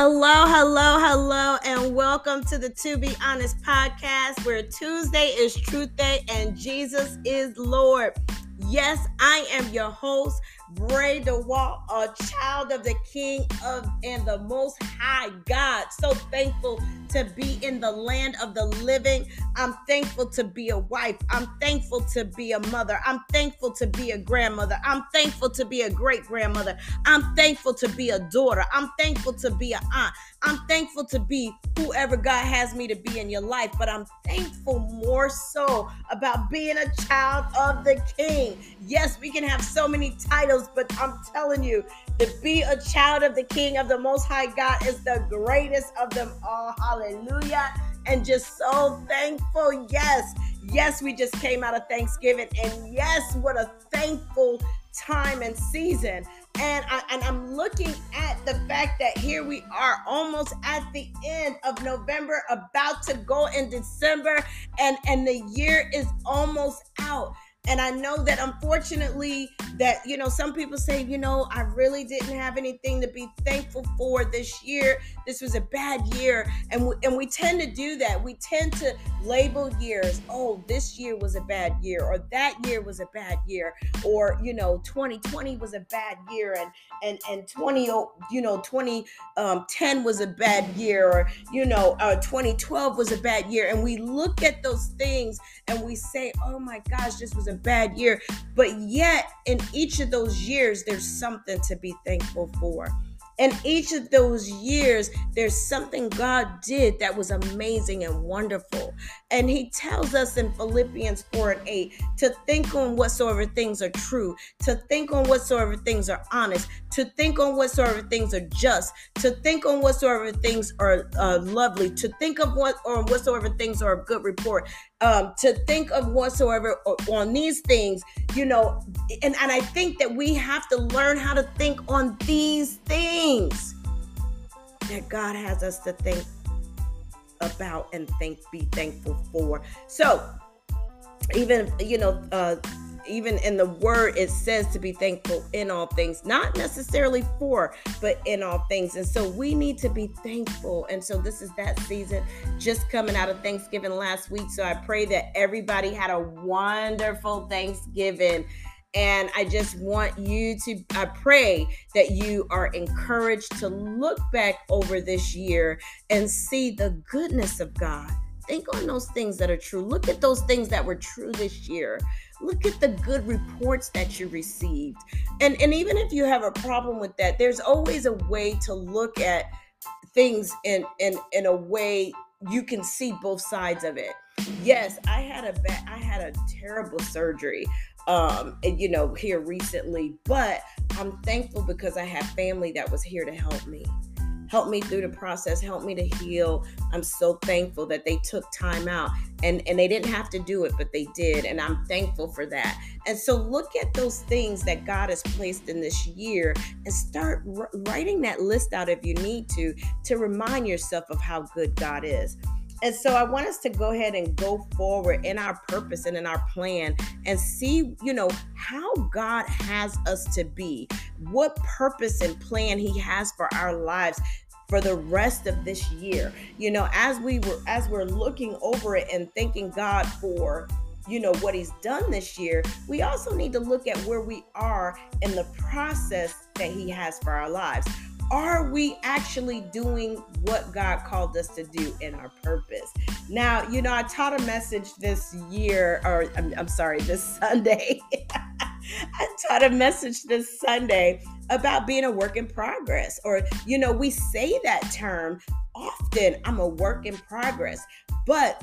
Hello, hello, hello, and welcome to the To Be Honest podcast, where Tuesday is Truth Day and Jesus is Lord. Yes, I am your host, Bray DeWalt, a child of the King of and the Most High God. So thankful to be in the land of the living. I'm thankful to be a wife. I'm thankful to be a mother. I'm thankful to be a grandmother. I'm thankful to be a great grandmother. I'm thankful to be a daughter. I'm thankful to be an aunt. I'm thankful to be whoever God has me to be in your life, but I'm thankful more so about being a child of the King. Yes, we can have so many titles, but I'm telling you, to be a child of the King of the Most High God is the greatest of them all. Hallelujah. And just so thankful. Yes, yes, we just came out of Thanksgiving. And yes, what a thankful time and season. And, I, and I'm looking at the fact that here we are almost at the end of November, about to go in December, and, and the year is almost out and i know that unfortunately that you know some people say you know i really didn't have anything to be thankful for this year. This was a bad year. And we, and we tend to do that. We tend to label years oh this year was a bad year or that year was a bad year or you know 2020 was a bad year and and and 20 you know 2010 um, was a bad year or you know uh, 2012 was a bad year. And we look at those things and we say oh my gosh this was a bad year. But yet, in each of those years, there's something to be thankful for. In each of those years, there's something God did that was amazing and wonderful. And He tells us in Philippians 4 and 8 to think on whatsoever things are true, to think on whatsoever things are honest, to think on whatsoever things are just, to think on whatsoever things are uh, lovely, to think of what or whatsoever things are of good report, um, to think of whatsoever on these things, you know, and, and I think that we have to learn how to think on these things that God has us to think about and think be thankful for. So even you know, uh even in the word it says to be thankful in all things not necessarily for but in all things. And so we need to be thankful. And so this is that season just coming out of thanksgiving last week. So i pray that everybody had a wonderful thanksgiving. And I just want you to, I pray that you are encouraged to look back over this year and see the goodness of God. Think on those things that are true. Look at those things that were true this year. Look at the good reports that you received. And and even if you have a problem with that there's always a way to look at things in in in a way you can see both sides of it. Yes i had a bad i had a terrible surgery um and, you know here recently but i'm thankful because i have family that was here to help me help me through the process, help me to heal. I'm so thankful that they took time out and and they didn't have to do it, but they did, and I'm thankful for that. And so look at those things that God has placed in this year and start writing that list out if you need to to remind yourself of how good God is. And so I want us to go ahead and go forward in our purpose and in our plan and see, you know, how God has us to be, what purpose and plan He has for our lives for the rest of this year. You know, as we were as we're looking over it and thanking God for you know what he's done this year we also need to look at where we are in the process that he has for our lives are we actually doing what God called us to do in our purpose? Now, you know, I taught a message this year, or I'm, I'm sorry, this Sunday. I taught a message this Sunday about being a work in progress, or, you know, we say that term often I'm a work in progress, but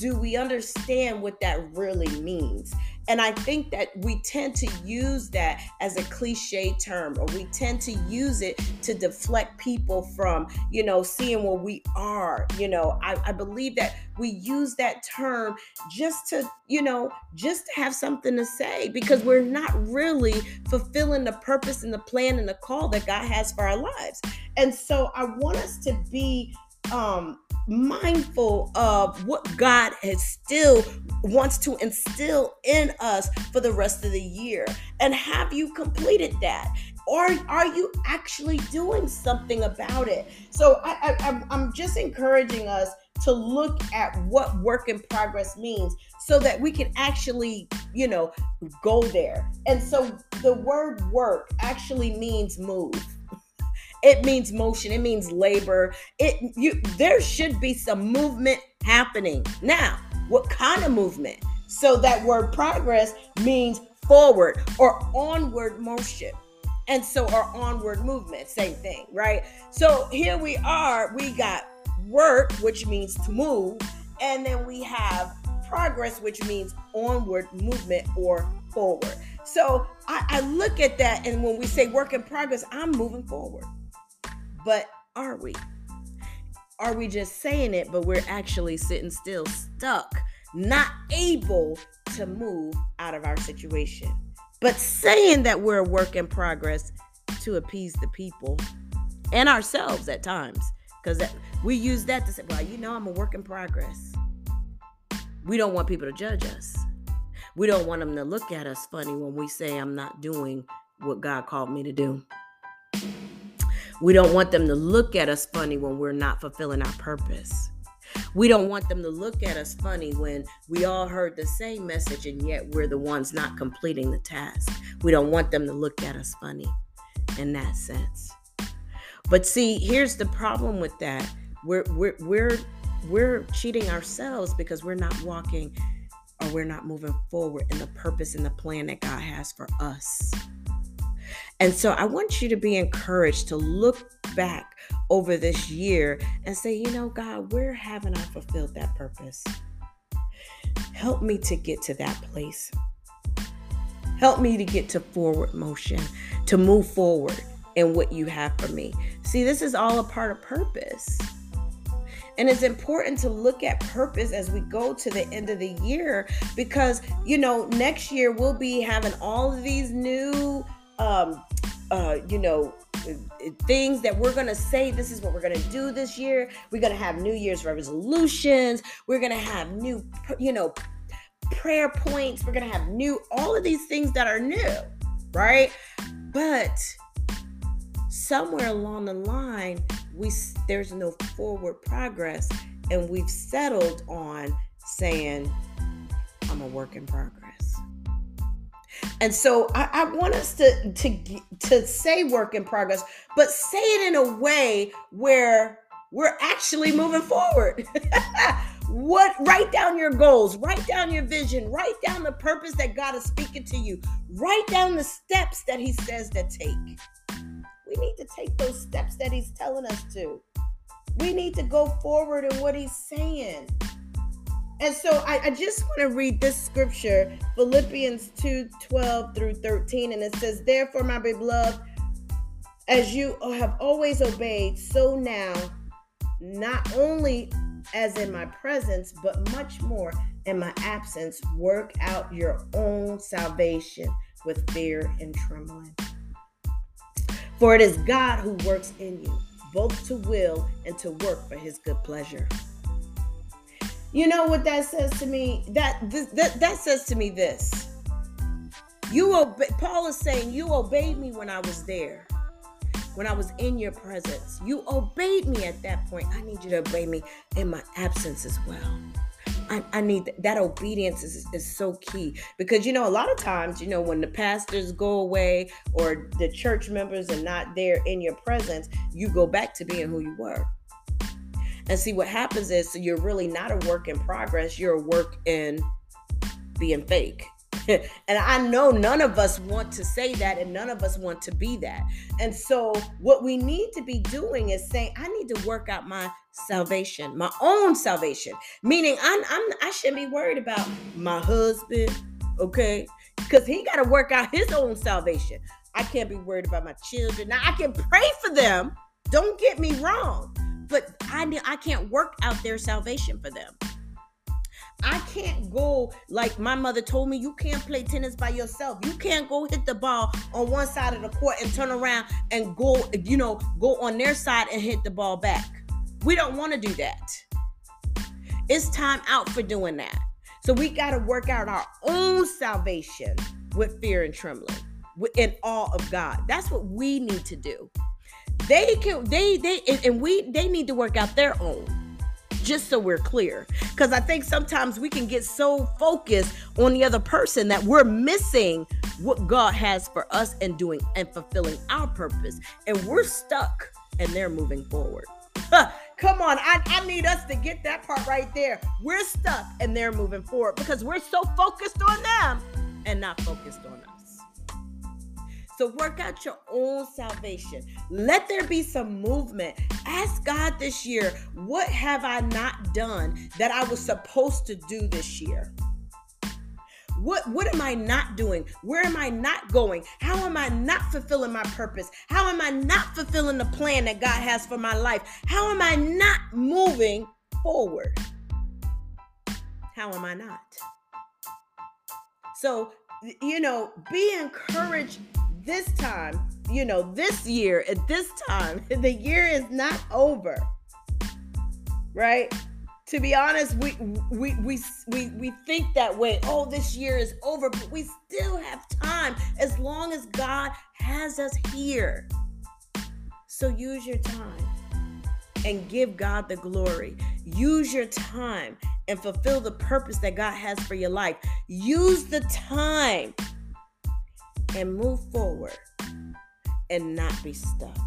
do we understand what that really means? And I think that we tend to use that as a cliche term, or we tend to use it to deflect people from, you know, seeing where we are. You know, I, I believe that we use that term just to, you know, just to have something to say because we're not really fulfilling the purpose and the plan and the call that God has for our lives. And so I want us to be um mindful of what God has still wants to instill in us for the rest of the year. And have you completed that? or are you actually doing something about it? So I, I, I'm just encouraging us to look at what work in progress means so that we can actually, you know, go there. And so the word work actually means move. It means motion, it means labor. It you there should be some movement happening. Now, what kind of movement? So that word progress means forward or onward motion. And so our onward movement, same thing, right? So here we are, we got work, which means to move, and then we have progress, which means onward movement or forward. So I, I look at that, and when we say work in progress, I'm moving forward. But are we? Are we just saying it, but we're actually sitting still, stuck, not able to move out of our situation? But saying that we're a work in progress to appease the people and ourselves at times, because we use that to say, well, you know, I'm a work in progress. We don't want people to judge us. We don't want them to look at us funny when we say, I'm not doing what God called me to do. We don't want them to look at us funny when we're not fulfilling our purpose. We don't want them to look at us funny when we all heard the same message and yet we're the ones not completing the task. We don't want them to look at us funny in that sense. But see, here's the problem with that. We're we're we're we're cheating ourselves because we're not walking or we're not moving forward in the purpose and the plan that God has for us. And so I want you to be encouraged to look back over this year and say, you know, God, where haven't I fulfilled that purpose? Help me to get to that place. Help me to get to forward motion, to move forward in what you have for me. See, this is all a part of purpose. And it's important to look at purpose as we go to the end of the year because, you know, next year we'll be having all of these new um, uh, you know, things that we're going to say this is what we're going to do this year. We're going to have New Year's resolutions. We're going to have new, you know, prayer points. We're going to have new, all of these things that are new, right? But somewhere along the line, we there's no forward progress, and we've settled on saying, "I'm a work in progress." And so I, I, want us to, to, to say work in progress, but say it in a way where we're actually moving forward. what write down your goals, write down your vision, write down the purpose that God is speaking to you, write down the steps that He says to take. We need to take those steps that He's telling us to. We need to go forward in what He's saying. And so I, I just want to read this scripture, Philippians 2 12 through 13. And it says, Therefore, my beloved, as you have always obeyed, so now, not only as in my presence, but much more in my absence, work out your own salvation with fear and trembling. For it is God who works in you, both to will and to work for his good pleasure. You know what that says to me? That this, that that says to me this. You obey, Paul is saying you obeyed me when I was there. When I was in your presence. You obeyed me at that point. I need you to obey me in my absence as well. I, I need that, that obedience is, is so key because you know a lot of times you know when the pastors go away or the church members are not there in your presence you go back to being who you were and see what happens is so you're really not a work in progress, you're a work in being fake. and I know none of us want to say that, and none of us want to be that. And so, what we need to be doing is saying, I need to work out my salvation, my own salvation. Meaning, I'm, I'm I shouldn't be worried about my husband, okay? Because he got to work out his own salvation. I can't be worried about my children. Now, I can pray for them. Don't get me wrong but I I can't work out their salvation for them. I can't go like my mother told me you can't play tennis by yourself. You can't go hit the ball on one side of the court and turn around and go, you know, go on their side and hit the ball back. We don't want to do that. It's time out for doing that. So we got to work out our own salvation with fear and trembling. in awe of God. That's what we need to do. They can they they and we they need to work out their own. Just so we're clear. Because I think sometimes we can get so focused on the other person that we're missing what God has for us and doing and fulfilling our purpose. And we're stuck and they're moving forward. Come on, I, I need us to get that part right there. We're stuck and they're moving forward because we're so focused on them and not focused on us. So work out your own salvation. Let there be some movement. Ask God this year, what have I not done that I was supposed to do this year? What what am I not doing? Where am I not going? How am I not fulfilling my purpose? How am I not fulfilling the plan that God has for my life? How am I not moving forward? How am I not? So, you know, be encouraged this time, you know, this year at this time. The year is not over. Right? to be honest, we we we we we think that way. Oh, this year is over, but we still have time as long as God has us here. So use your time and give God the glory. Use your time and fulfill the purpose that God has for your life. Use the time and move forward and not be stuck.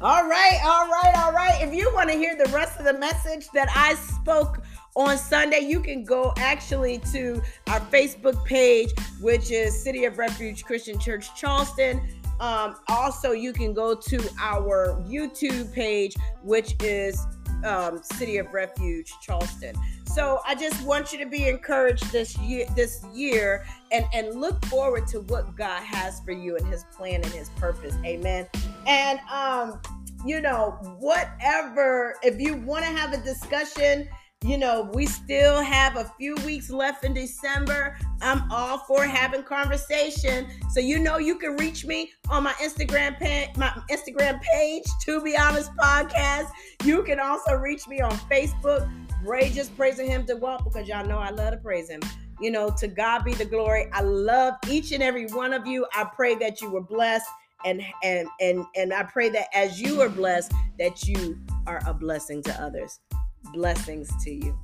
All right, all right, all right. If you want to hear the rest of the message that I spoke on Sunday, you can go actually to our Facebook page, which is City of Refuge Christian Church Charleston. Um, also, you can go to our YouTube page, which is um, City of Refuge Charleston. So I just want you to be encouraged this year, this year, and and look forward to what God has for you and His plan and His purpose. Amen. And um, you know, whatever. If you want to have a discussion you know, we still have a few weeks left in December. I'm all for having conversation. So you know you can reach me on my Instagram page, my Instagram page, to be honest podcast. You can also reach me on Facebook. Bray just praising him to walk because y'all know I love to praise him. You know, to God be the glory. I love each and every one of you. I pray that you were blessed and and and and I pray that as you are blessed that you are a blessing to others. Blessings to you.